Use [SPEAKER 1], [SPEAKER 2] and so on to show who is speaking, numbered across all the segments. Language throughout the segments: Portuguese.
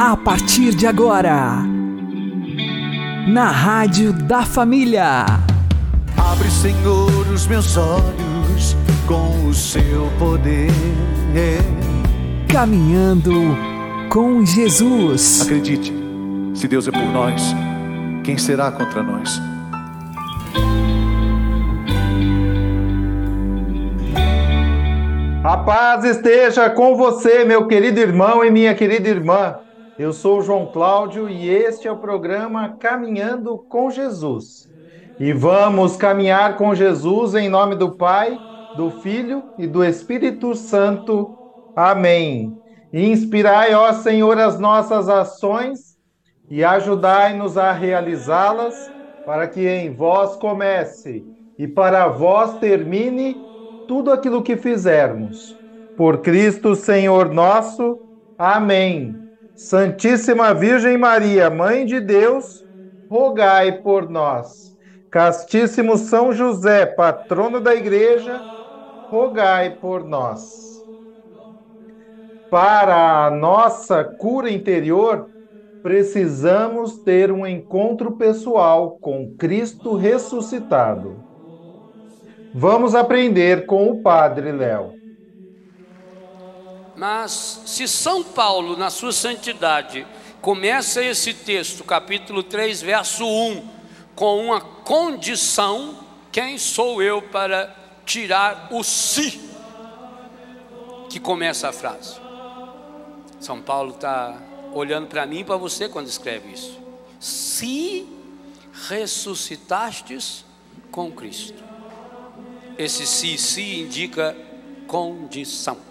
[SPEAKER 1] A partir de agora, na Rádio da Família.
[SPEAKER 2] Abre, Senhor, os meus olhos com o seu poder.
[SPEAKER 1] Caminhando com Jesus.
[SPEAKER 2] Acredite, se Deus é por nós, quem será contra nós?
[SPEAKER 3] A paz esteja com você, meu querido irmão e minha querida irmã. Eu sou João Cláudio e este é o programa Caminhando com Jesus. E vamos caminhar com Jesus em nome do Pai, do Filho e do Espírito Santo. Amém. Inspirai, ó Senhor, as nossas ações e ajudai-nos a realizá-las, para que em vós comece e para vós termine tudo aquilo que fizermos. Por Cristo, Senhor nosso. Amém. Santíssima Virgem Maria, Mãe de Deus, rogai por nós. Castíssimo São José, patrono da Igreja, rogai por nós. Para a nossa cura interior, precisamos ter um encontro pessoal com Cristo ressuscitado. Vamos aprender com o Padre Léo.
[SPEAKER 4] Mas se São Paulo, na sua santidade, começa esse texto, capítulo 3, verso 1, com uma condição, quem sou eu para tirar o si que começa a frase? São Paulo está olhando para mim e para você quando escreve isso. Se ressuscitastes com Cristo. Esse se, se indica condição.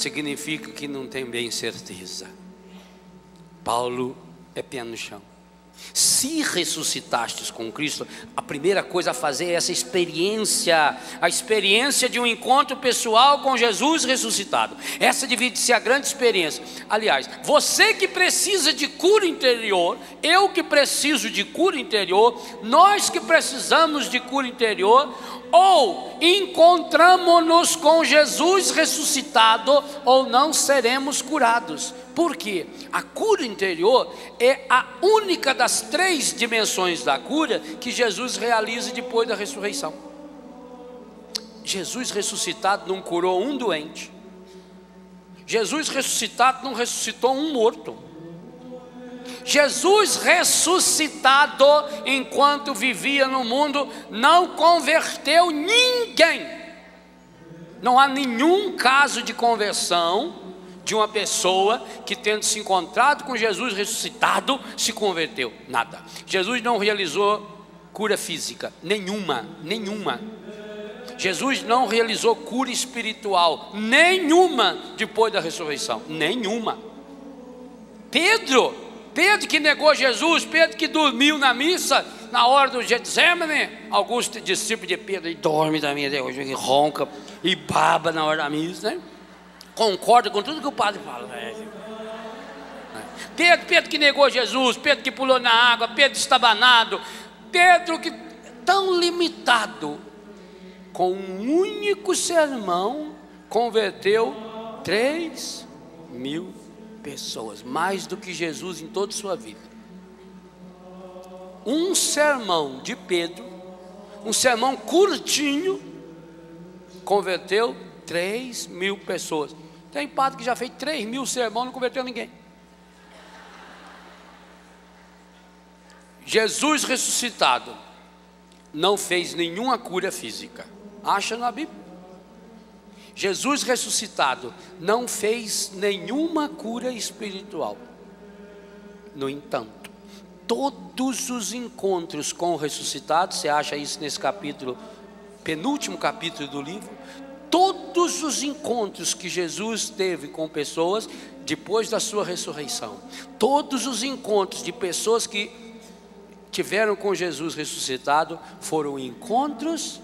[SPEAKER 4] Significa que não tem bem certeza. Paulo é pé no chão. Se ressuscitastes com Cristo, a primeira coisa a fazer é essa experiência, a experiência de um encontro pessoal com Jesus ressuscitado. Essa divide ser a grande experiência. Aliás, você que precisa de cura interior, eu que preciso de cura interior, nós que precisamos de cura interior, ou encontramos-nos com Jesus ressuscitado, ou não seremos curados. Por quê? A cura interior é a única das três dimensões da cura que Jesus realiza depois da ressurreição. Jesus ressuscitado não curou um doente. Jesus ressuscitado não ressuscitou um morto. Jesus ressuscitado, enquanto vivia no mundo, não converteu ninguém. Não há nenhum caso de conversão de uma pessoa que, tendo se encontrado com Jesus ressuscitado, se converteu. Nada. Jesus não realizou cura física, nenhuma, nenhuma. Jesus não realizou cura espiritual, nenhuma, depois da ressurreição, nenhuma. Pedro Pedro que negou Jesus, Pedro que dormiu na missa, na hora do Getsemane, alguns discípulos de Pedro, e dorme também até hoje, e ronca, e baba na hora da missa, né? Concorda com tudo que o padre fala, né? Pedro, Pedro que negou Jesus, Pedro que pulou na água, Pedro estabanado, Pedro que tão limitado, com um único sermão, converteu três mil pessoas, mais do que Jesus em toda a sua vida. Um sermão de Pedro, um sermão curtinho, converteu 3 mil pessoas. Tem padre que já fez 3 mil sermões e não converteu ninguém. Jesus ressuscitado não fez nenhuma cura física. Acha na Bíblia? Jesus ressuscitado não fez nenhuma cura espiritual. No entanto, todos os encontros com o ressuscitado, você acha isso nesse capítulo, penúltimo capítulo do livro, todos os encontros que Jesus teve com pessoas depois da sua ressurreição, todos os encontros de pessoas que tiveram com Jesus ressuscitado foram encontros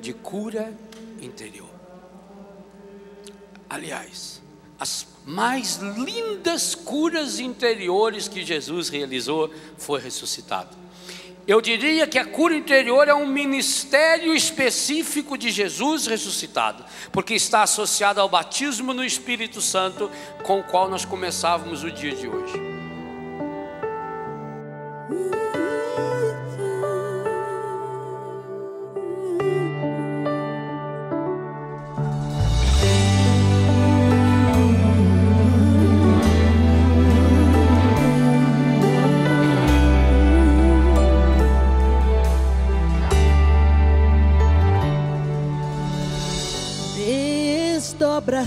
[SPEAKER 4] de cura interior. Aliás, as mais lindas curas interiores que Jesus realizou foi ressuscitado. Eu diria que a cura interior é um ministério específico de Jesus ressuscitado, porque está associado ao batismo no Espírito Santo, com o qual nós começávamos o dia de hoje.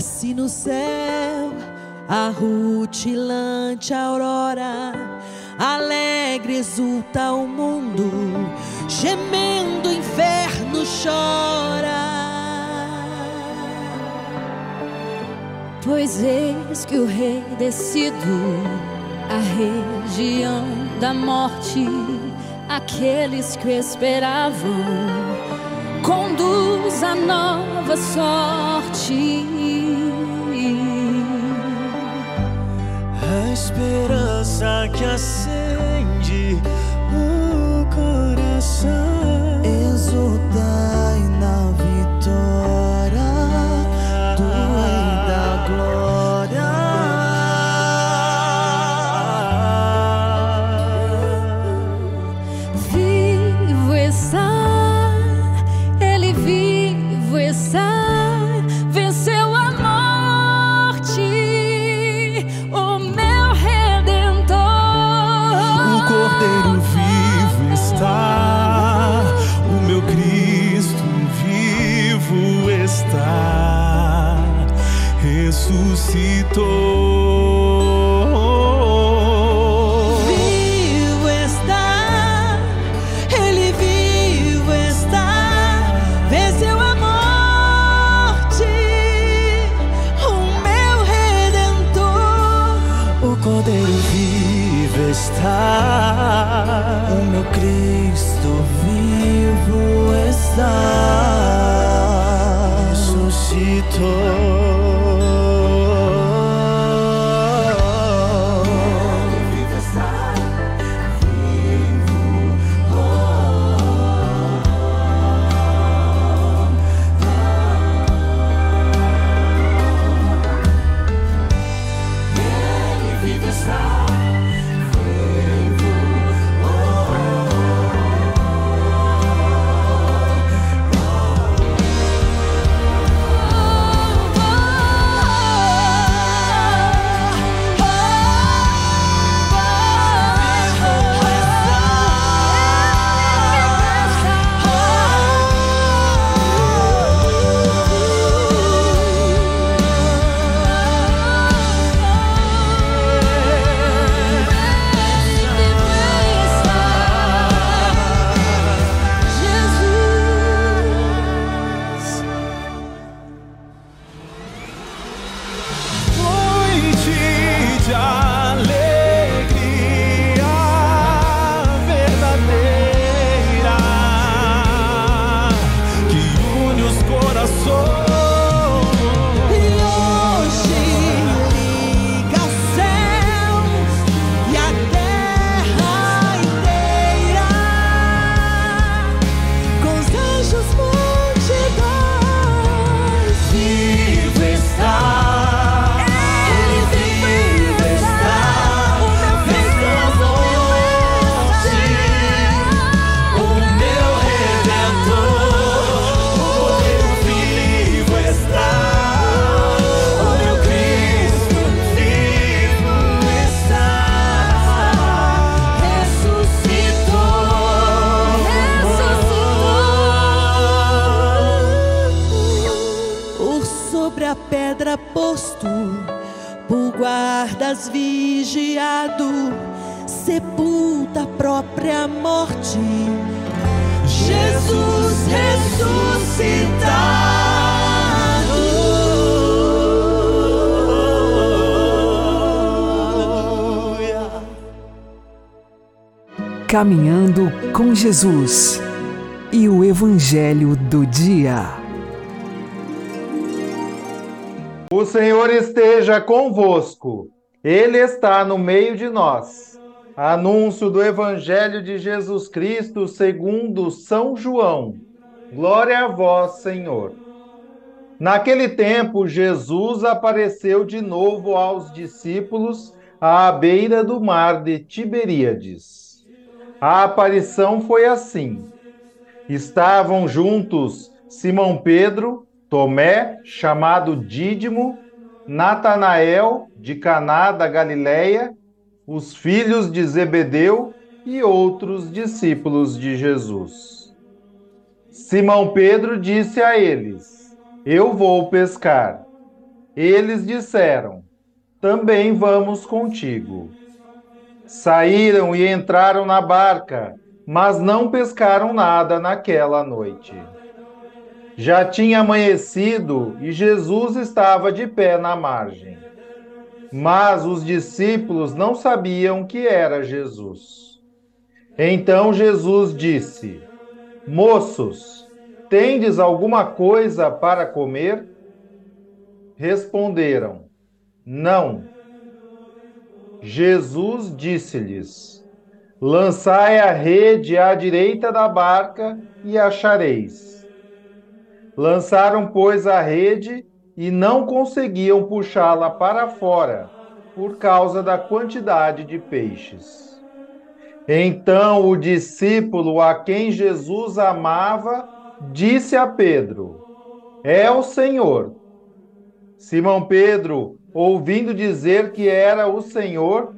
[SPEAKER 5] Desdobra-se no céu a rutilante aurora, alegre exulta o mundo, gemendo o inferno chora.
[SPEAKER 6] Pois eis que o rei descido, a região da morte, aqueles que esperavam, conduz a nova sorte.
[SPEAKER 7] A esperança que acende o coração. Ressuscitou.
[SPEAKER 5] Sepulta a própria morte. Jesus ressuscitado.
[SPEAKER 1] Caminhando com Jesus e o Evangelho do Dia.
[SPEAKER 3] O Senhor esteja convosco, Ele está no meio de nós. Anúncio do Evangelho de Jesus Cristo segundo São João. Glória a vós, Senhor. Naquele tempo, Jesus apareceu de novo aos discípulos à beira do mar de Tiberíades. A aparição foi assim: estavam juntos Simão Pedro, Tomé, chamado Dídimo, Natanael, de Caná da Galileia, os filhos de Zebedeu e outros discípulos de Jesus. Simão Pedro disse a eles: Eu vou pescar. Eles disseram: Também vamos contigo. Saíram e entraram na barca, mas não pescaram nada naquela noite. Já tinha amanhecido e Jesus estava de pé na margem. Mas os discípulos não sabiam que era Jesus. Então Jesus disse: Moços, tendes alguma coisa para comer? Responderam: Não. Jesus disse-lhes: Lançai a rede à direita da barca e achareis. Lançaram, pois, a rede e não conseguiam puxá-la para fora por causa da quantidade de peixes. Então o discípulo a quem Jesus amava disse a Pedro: É o Senhor. Simão Pedro, ouvindo dizer que era o Senhor,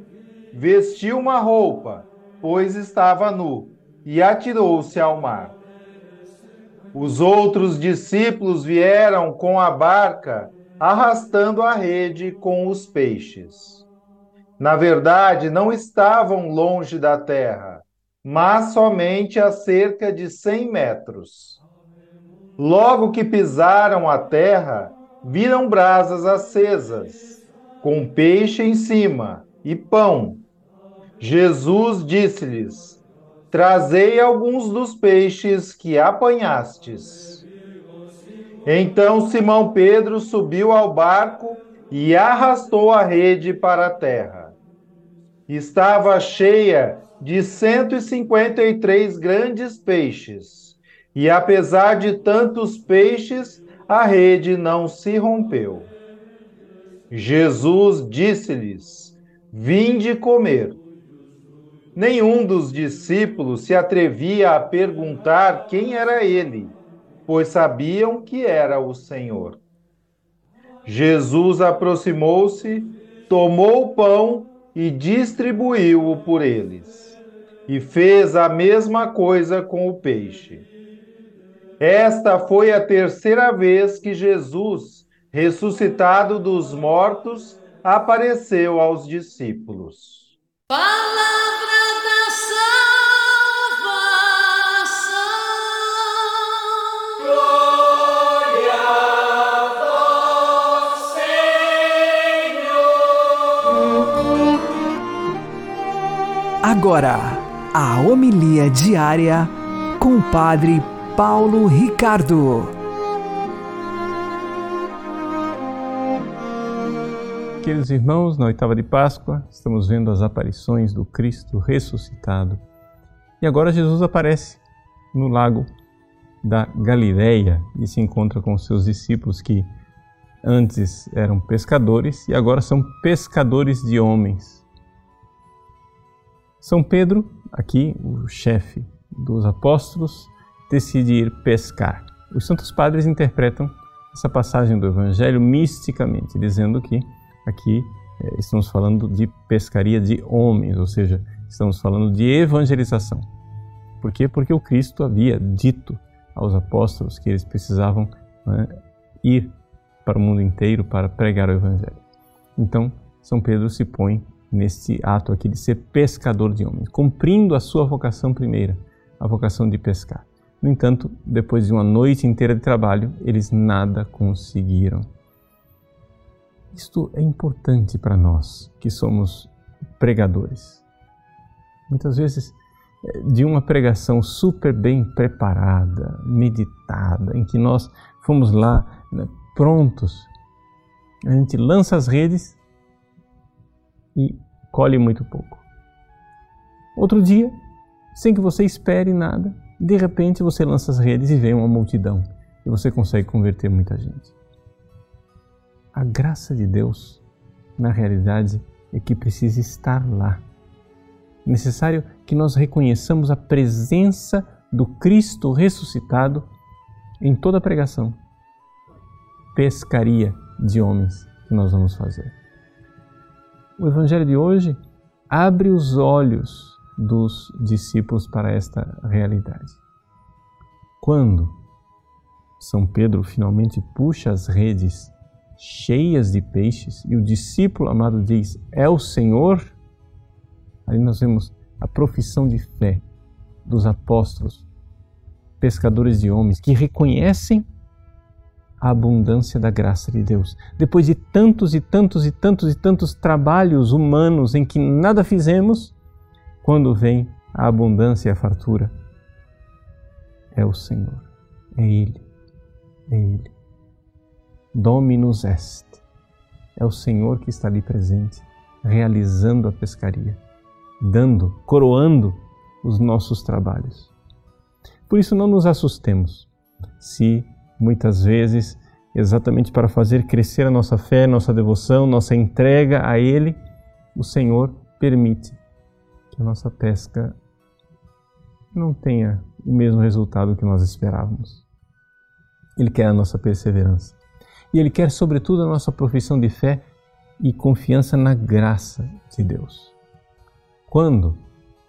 [SPEAKER 3] vestiu uma roupa, pois estava nu, e atirou-se ao mar. Os outros discípulos vieram com a barca, arrastando a rede com os peixes. Na verdade, não estavam longe da terra, mas somente a cerca de cem metros. Logo que pisaram a terra, viram brasas acesas, com peixe em cima e pão. Jesus disse-lhes: Trazei alguns dos peixes que apanhastes. Então Simão Pedro subiu ao barco e arrastou a rede para a terra. Estava cheia de 153 grandes peixes, e apesar de tantos peixes, a rede não se rompeu. Jesus disse-lhes: Vinde comer. Nenhum dos discípulos se atrevia a perguntar quem era ele, pois sabiam que era o Senhor. Jesus aproximou-se, tomou o pão e distribuiu-o por eles, e fez a mesma coisa com o peixe. Esta foi a terceira vez que Jesus, ressuscitado dos mortos, apareceu aos discípulos.
[SPEAKER 6] Palavra da salvação.
[SPEAKER 7] Glória a vós, Senhor.
[SPEAKER 1] Agora, a homilia diária com o Padre Paulo Ricardo.
[SPEAKER 8] Queridos irmãos, na oitava de Páscoa, estamos vendo as aparições do Cristo ressuscitado. E agora Jesus aparece no lago da Galileia e se encontra com seus discípulos que antes eram pescadores e agora são pescadores de homens. São Pedro, aqui o chefe dos apóstolos, decide ir pescar. Os santos padres interpretam essa passagem do Evangelho misticamente, dizendo que aqui eh, estamos falando de pescaria de homens, ou seja, estamos falando de evangelização. Por quê? Porque o Cristo havia dito aos apóstolos que eles precisavam né, ir para o mundo inteiro para pregar o Evangelho. Então, São Pedro se põe neste ato aqui de ser pescador de homens, cumprindo a sua vocação primeira, a vocação de pescar. No entanto, depois de uma noite inteira de trabalho, eles nada conseguiram. Isto é importante para nós que somos pregadores. Muitas vezes, de uma pregação super bem preparada, meditada, em que nós fomos lá né, prontos, a gente lança as redes e colhe muito pouco. Outro dia, sem que você espere nada, de repente você lança as redes e vem uma multidão e você consegue converter muita gente. A graça de Deus, na realidade, é que precisa estar lá. É necessário que nós reconheçamos a presença do Cristo ressuscitado em toda a pregação. Pescaria de homens que nós vamos fazer. O Evangelho de hoje abre os olhos dos discípulos para esta realidade. Quando São Pedro finalmente puxa as redes cheias de peixes e o discípulo amado diz: É o Senhor. Ali nós vemos a profissão de fé dos apóstolos, pescadores de homens, que reconhecem a abundância da graça de Deus. Depois de tantos e tantos e tantos e tantos trabalhos humanos em que nada fizemos, quando vem a abundância e a fartura, é o Senhor, é Ele, é Ele. Dominus est. É o Senhor que está ali presente, realizando a pescaria, dando, coroando os nossos trabalhos. Por isso, não nos assustemos se muitas vezes, exatamente para fazer crescer a nossa fé, nossa devoção, nossa entrega a Ele, o Senhor permite que a nossa pesca não tenha o mesmo resultado que nós esperávamos. Ele quer a nossa perseverança. E Ele quer, sobretudo, a nossa profissão de fé e confiança na graça de Deus. Quando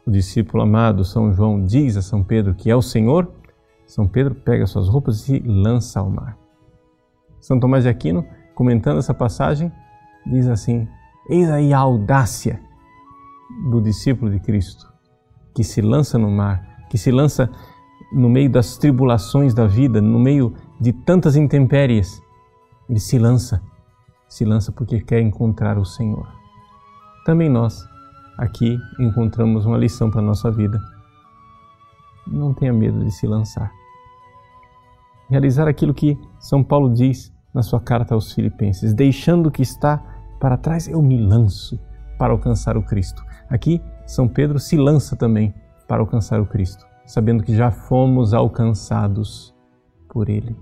[SPEAKER 8] o discípulo amado São João diz a São Pedro que é o Senhor, São Pedro pega suas roupas e lança ao mar. São Tomás de Aquino, comentando essa passagem, diz assim: Eis aí a audácia do discípulo de Cristo, que se lança no mar, que se lança no meio das tribulações da vida, no meio de tantas intempéries. Ele se lança, se lança porque quer encontrar o Senhor. Também nós, aqui, encontramos uma lição para a nossa vida. Não tenha medo de se lançar. Realizar aquilo que São Paulo diz na sua carta aos Filipenses: deixando o que está para trás, eu me lanço para alcançar o Cristo. Aqui, São Pedro se lança também para alcançar o Cristo, sabendo que já fomos alcançados por Ele.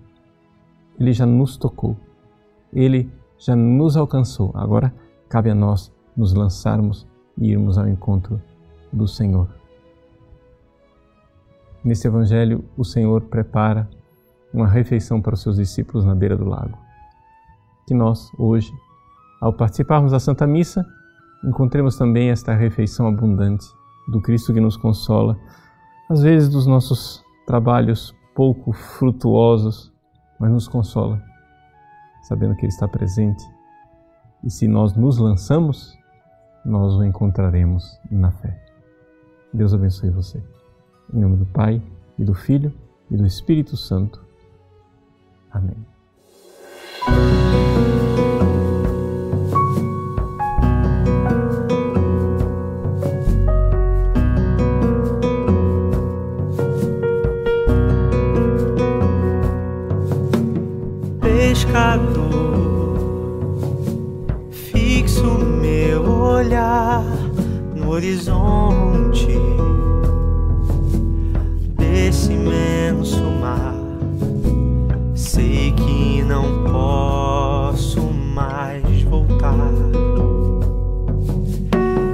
[SPEAKER 8] Ele já nos tocou, Ele já nos alcançou. Agora cabe a nós nos lançarmos e irmos ao encontro do Senhor. Neste Evangelho, o Senhor prepara uma refeição para os seus discípulos na beira do lago. Que nós, hoje, ao participarmos da Santa Missa, encontremos também esta refeição abundante do Cristo que nos consola, às vezes dos nossos trabalhos pouco frutuosos, mas nos consola, sabendo que Ele está presente. E se nós nos lançamos, nós o encontraremos na fé. Deus abençoe você. Em nome do Pai, e do Filho, e do Espírito Santo. Amém.
[SPEAKER 9] Horizonte desse imenso mar. Sei que não posso mais voltar.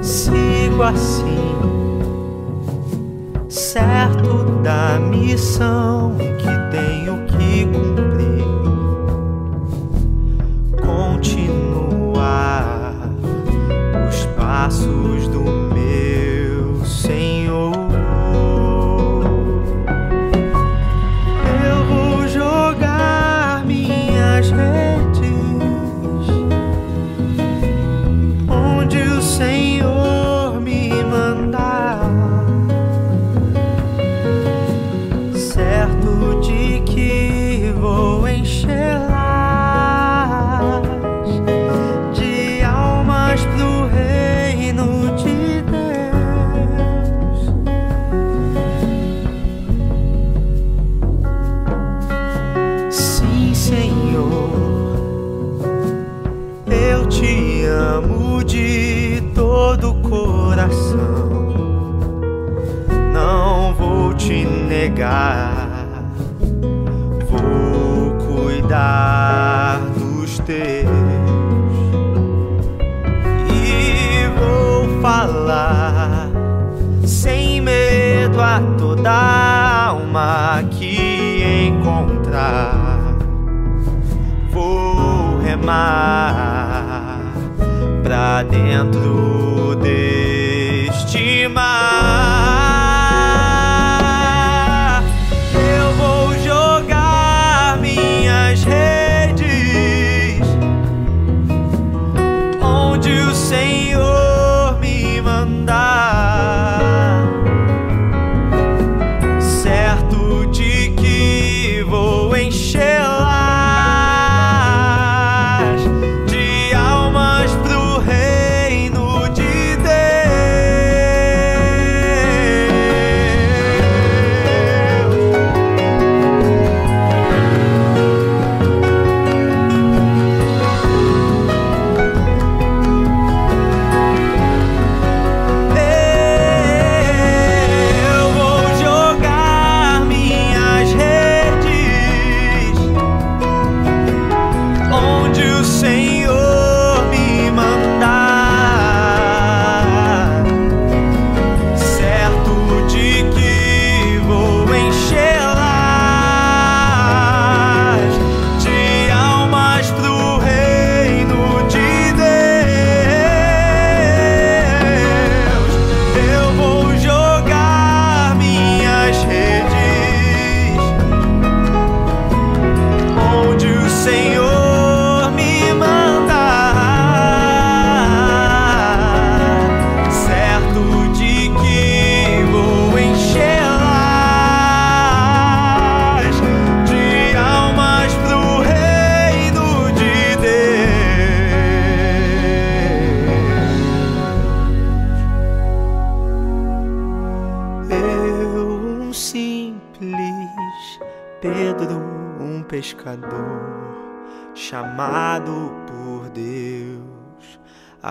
[SPEAKER 9] Sigo assim, certo da missão e vou falar sem medo a toda alma que encontrar. Vou remar pra dentro deste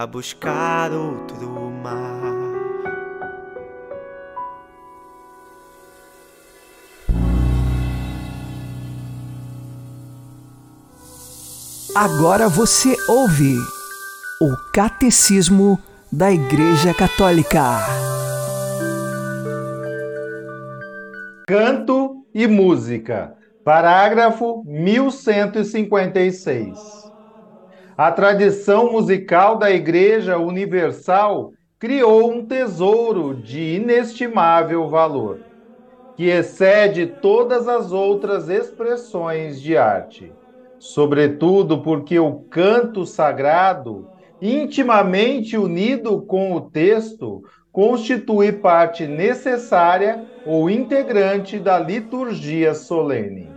[SPEAKER 9] buscar outro mar.
[SPEAKER 1] Agora você ouve o Catecismo da Igreja Católica.
[SPEAKER 3] Canto e música. Parágrafo 1156. A tradição musical da Igreja Universal criou um tesouro de inestimável valor, que excede todas as outras expressões de arte. Sobretudo porque o canto sagrado, intimamente unido com o texto, constitui parte necessária ou integrante da liturgia solene.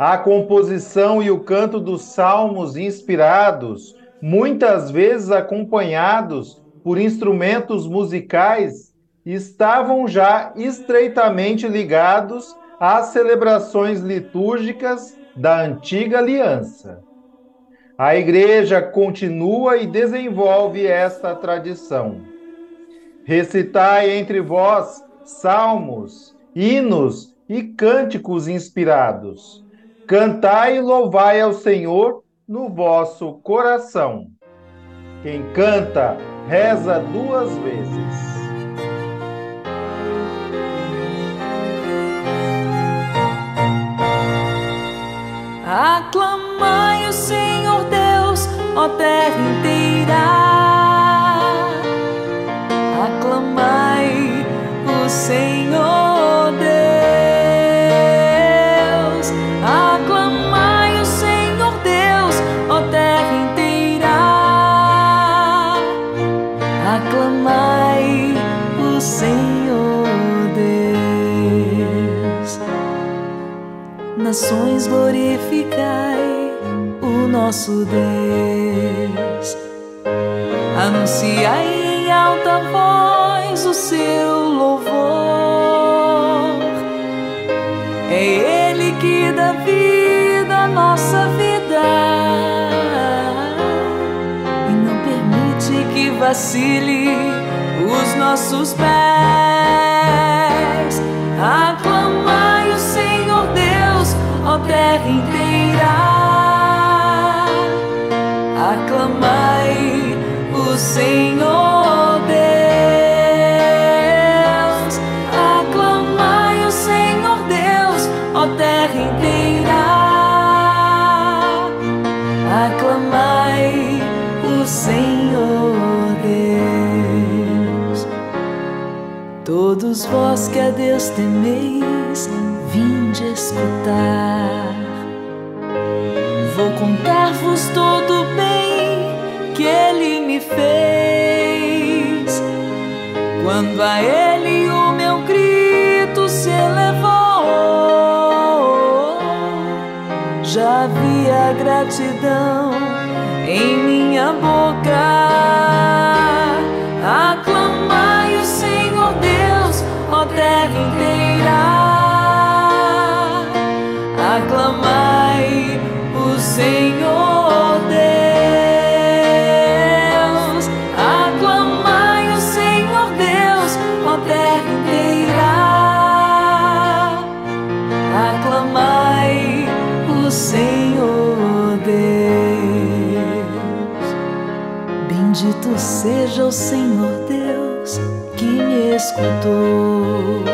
[SPEAKER 3] A composição e o canto dos salmos inspirados, muitas vezes acompanhados por instrumentos musicais, estavam já estreitamente ligados às celebrações litúrgicas da antiga aliança. A Igreja continua e desenvolve esta tradição. Recitai entre vós salmos, hinos e cânticos inspirados. Cantai e louvai ao Senhor no vosso coração. Quem canta, reza duas vezes.
[SPEAKER 5] Aclamai o Senhor Deus, ó terra inteira. Aclamai o Senhor Nações glorificai o nosso Deus. Anunciai em alta voz o seu louvor. É Ele que dá vida à nossa vida e não permite que vacile os nossos pés. Aclamai terra inteira. Aclamai o Senhor Todos vós que a Deus temeis, vinde escutar. Vou contar-vos todo o bem que Ele me fez. Quando a Ele o meu grito se elevou, já havia gratidão em minha boca. Aclamai terra inteira. Aclamai o Senhor Deus. Aclamai o Senhor Deus, ó terra inteira. Aclamai o Senhor Deus. Bendito seja o Senhor escutou.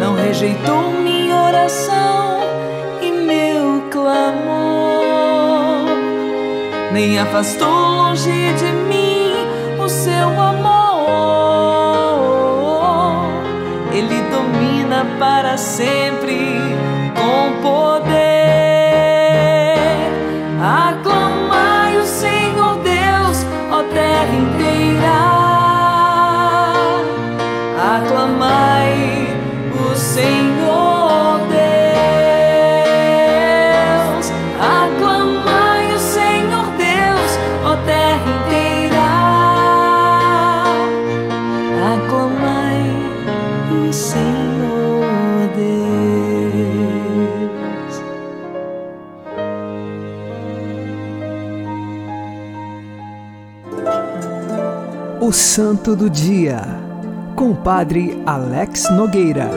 [SPEAKER 5] Não rejeitou minha oração e meu clamor, nem afastou longe de mim o seu amor. Ele domina para sempre com poder.
[SPEAKER 1] Santo do Dia, com o Padre Alex Nogueira.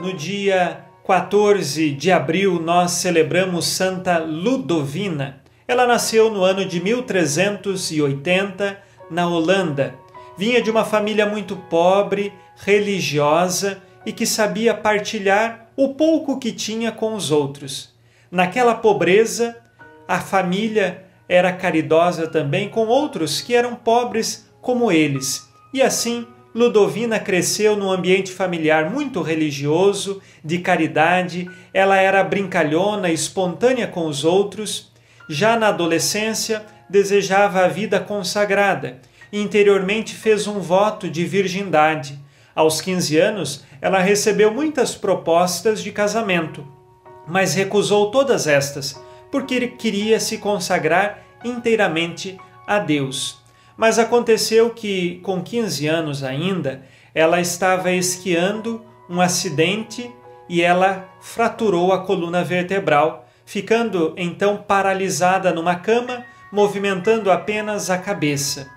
[SPEAKER 10] No dia 14 de abril, nós celebramos Santa Ludovina. Ela nasceu no ano de 1380 na Holanda. Vinha de uma família muito pobre, religiosa e que sabia partilhar o pouco que tinha com os outros. Naquela pobreza, a família era caridosa também com outros que eram pobres como eles. E assim, Ludovina cresceu num ambiente familiar muito religioso, de caridade, ela era brincalhona, espontânea com os outros. Já na adolescência, desejava a vida consagrada e interiormente fez um voto de virgindade. Aos 15 anos, ela recebeu muitas propostas de casamento, mas recusou todas estas, porque queria se consagrar inteiramente a Deus. Mas aconteceu que, com 15 anos ainda, ela estava esquiando um acidente e ela fraturou a coluna vertebral, ficando então paralisada numa cama, movimentando apenas a cabeça.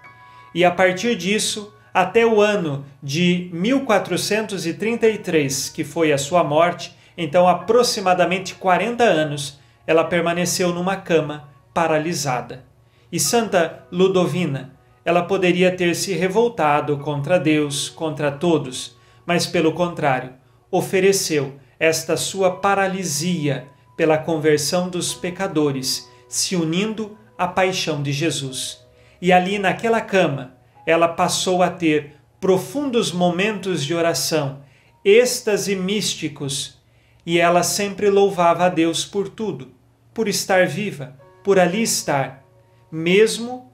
[SPEAKER 10] E a partir disso, até o ano de 1433, que foi a sua morte, então aproximadamente 40 anos, ela permaneceu numa cama paralisada. E Santa Ludovina, ela poderia ter se revoltado contra Deus, contra todos, mas pelo contrário, ofereceu esta sua paralisia pela conversão dos pecadores, se unindo à paixão de Jesus. E ali naquela cama, ela passou a ter profundos momentos de oração, êxtase místicos, e ela sempre louvava a Deus por tudo, por estar viva, por ali estar, mesmo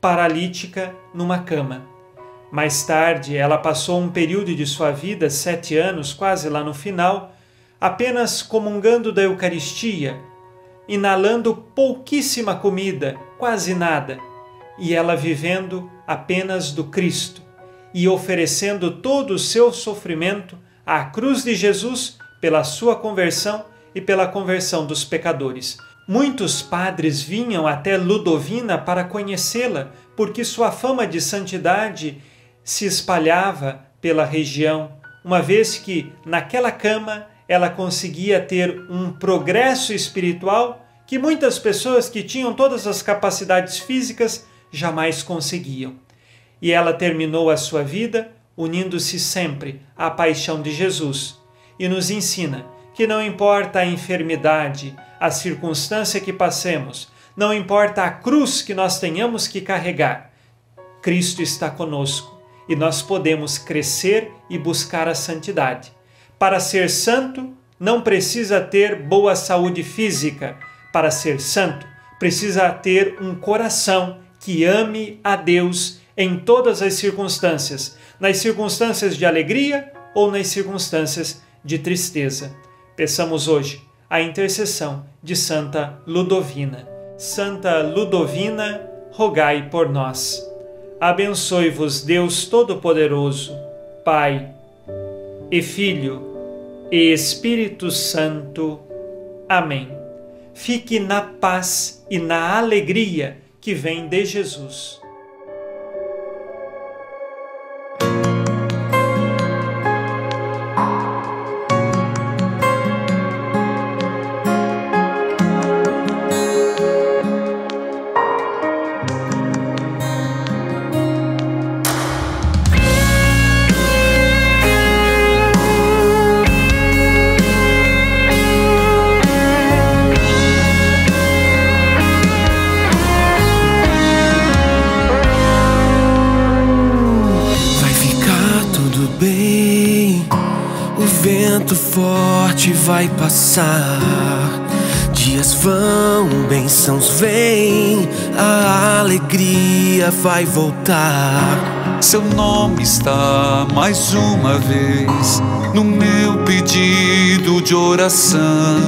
[SPEAKER 10] paralítica numa cama. Mais tarde, ela passou um período de sua vida, sete anos, quase lá no final, apenas comungando da Eucaristia, inalando pouquíssima comida, quase nada, e ela vivendo apenas do Cristo e oferecendo todo o seu sofrimento à cruz de Jesus pela sua conversão e pela conversão dos pecadores. Muitos padres vinham até Ludovina para conhecê-la, porque sua fama de santidade se espalhava pela região, uma vez que naquela cama ela conseguia ter um progresso espiritual que muitas pessoas que tinham todas as capacidades físicas jamais conseguiam. E ela terminou a sua vida unindo-se sempre à paixão de Jesus e nos ensina que não importa a enfermidade, a circunstância que passemos, não importa a cruz que nós tenhamos que carregar, Cristo está conosco e nós podemos crescer e buscar a santidade. Para ser santo, não precisa ter boa saúde física. Para ser santo, precisa ter um coração que ame a Deus em todas as circunstâncias, nas circunstâncias de alegria ou nas circunstâncias de tristeza. Peçamos hoje a intercessão de Santa Ludovina. Santa Ludovina, rogai por nós. Abençoe-vos Deus Todo-Poderoso, Pai e Filho e Espírito Santo. Amém. Fique na paz e na alegria que vem de Jesus.
[SPEAKER 11] Vai passar. Dias vão, bênçãos vêm, a alegria vai voltar.
[SPEAKER 2] Seu nome está mais uma vez no meu pedido de oração.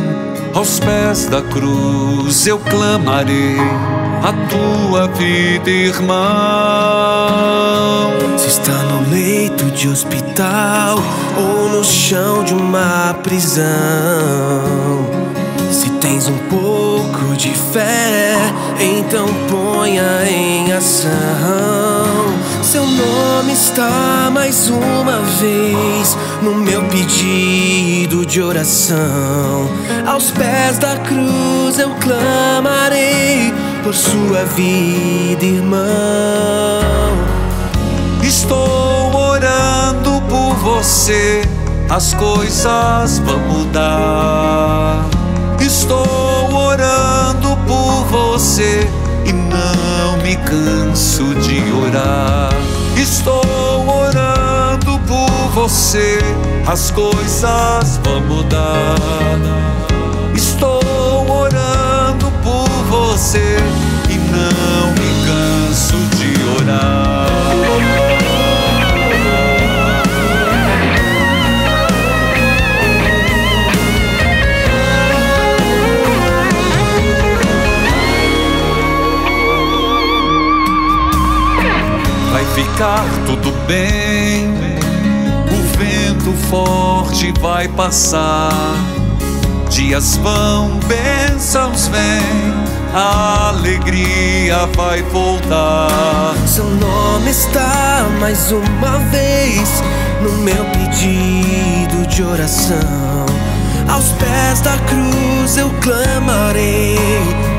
[SPEAKER 2] Aos pés da cruz eu clamarei a tua vida, irmão.
[SPEAKER 11] Está no leito de hospital ou no chão de uma prisão, se tens um pouco de fé, então ponha em ação. Seu nome está mais uma vez no meu pedido de oração. Aos pés da cruz eu clamarei por sua vida, irmão.
[SPEAKER 2] Estou orando por você, as coisas vão mudar. Estou orando por você e não me canso de orar. Estou orando por você, as coisas vão mudar. Estou orando por você e não me canso de orar. Ficar tudo bem. O vento forte vai passar. Dias vão, bênçãos vêm, a alegria vai voltar.
[SPEAKER 11] Seu nome está mais uma vez no meu pedido de oração. Aos pés da cruz eu clamarei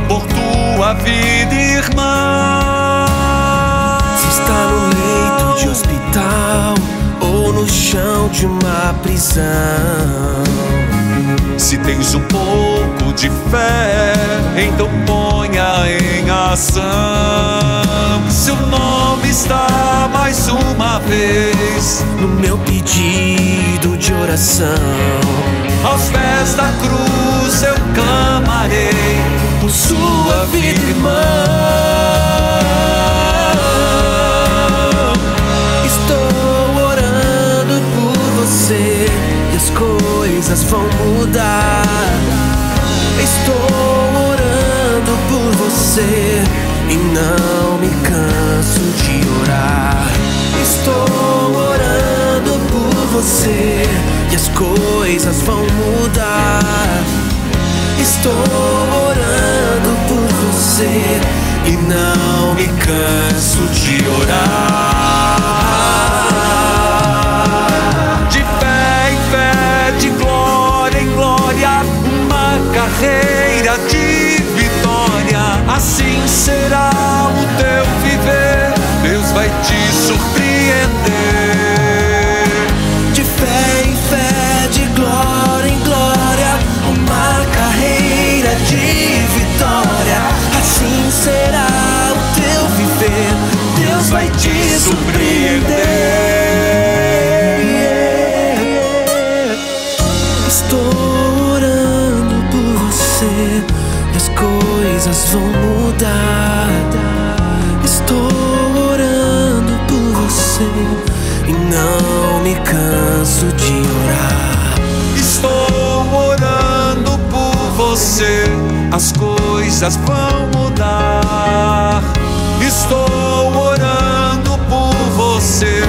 [SPEAKER 2] por tua vida, irmã.
[SPEAKER 11] Está no leito de hospital ou no chão de uma prisão.
[SPEAKER 2] Se tens um pouco de fé, então ponha em ação. Seu nome está mais uma vez
[SPEAKER 11] no meu pedido de oração.
[SPEAKER 2] Aos pés da cruz eu clamarei
[SPEAKER 11] por sua vida, irmã. As coisas vão mudar. Estou orando por você e não me canso de orar. Estou orando por você e as coisas vão mudar. Estou orando por você e não me canso de orar. assim será o teu viver.
[SPEAKER 2] Deus vai te surpreender.
[SPEAKER 11] De fé em fé, de glória em glória, uma carreira de vitória. Assim será o teu viver. Deus vai te surpreender. Coisas vão mudar. Estou orando por você e não me canso de orar.
[SPEAKER 2] Estou orando por você, as coisas vão mudar. Estou orando por você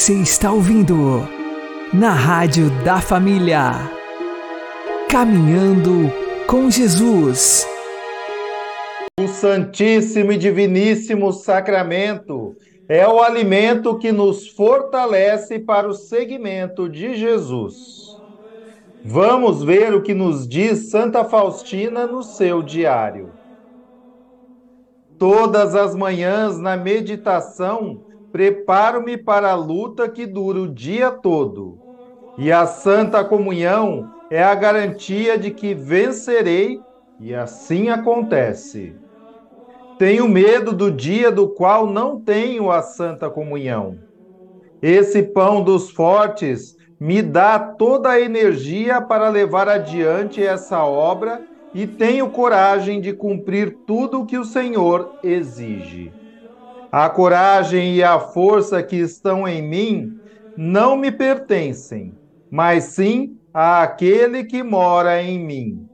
[SPEAKER 11] Você
[SPEAKER 1] está ouvindo na Rádio da Família. Caminhando com Jesus.
[SPEAKER 3] O Santíssimo e Diviníssimo Sacramento é o alimento que nos fortalece para o seguimento de Jesus. Vamos ver o que nos diz Santa Faustina no seu diário. Todas as manhãs na meditação, preparo-me para a luta que dura o dia todo. E a Santa Comunhão é a garantia de que vencerei, e assim acontece. Tenho medo do dia do qual não tenho a Santa Comunhão. Esse pão dos fortes me dá toda a energia para levar adiante essa obra e tenho coragem de cumprir tudo o que o Senhor exige. A coragem e a força que estão em mim não me pertencem, mas sim àquele que mora em mim,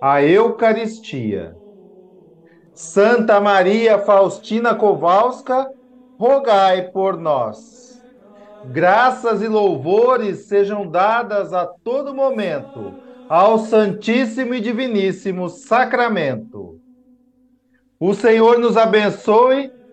[SPEAKER 3] a Eucaristia. Santa Maria Faustina Kowalska, rogai por nós. Graças e louvores sejam dadas a todo momento ao Santíssimo e Diviníssimo Sacramento. O Senhor nos abençoe,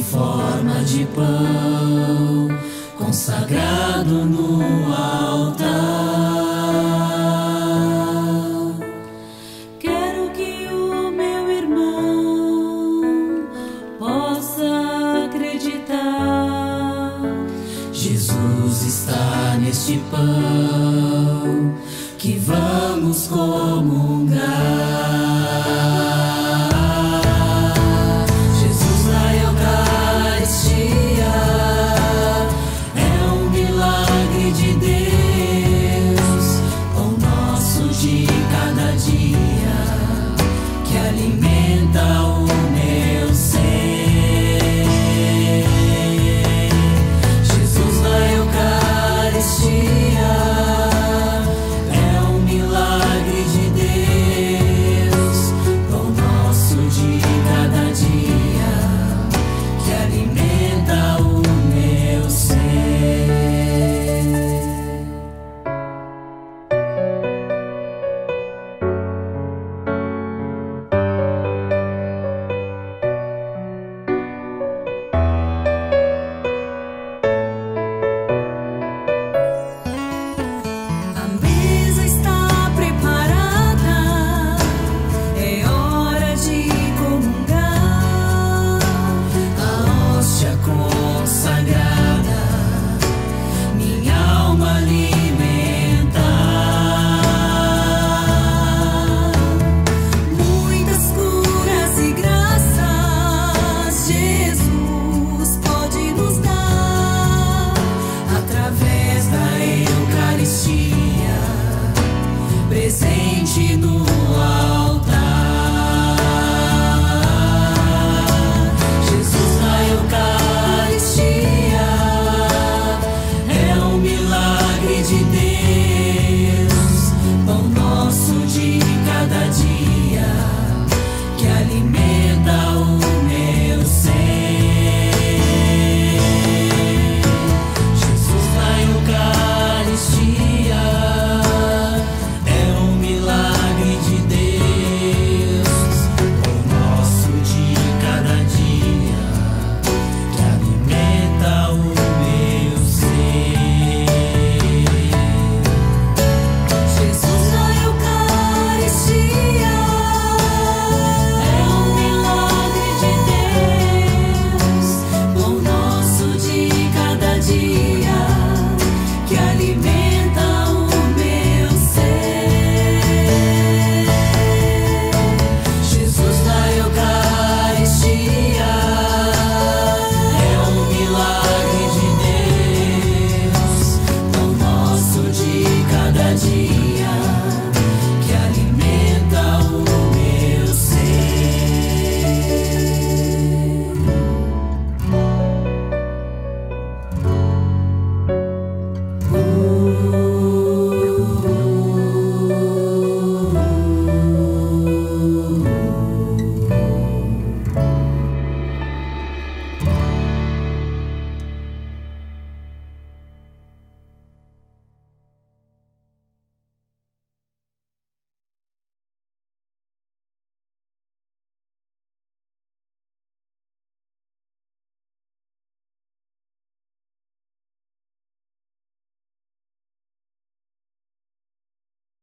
[SPEAKER 5] Em forma de pão, consagrado no altar.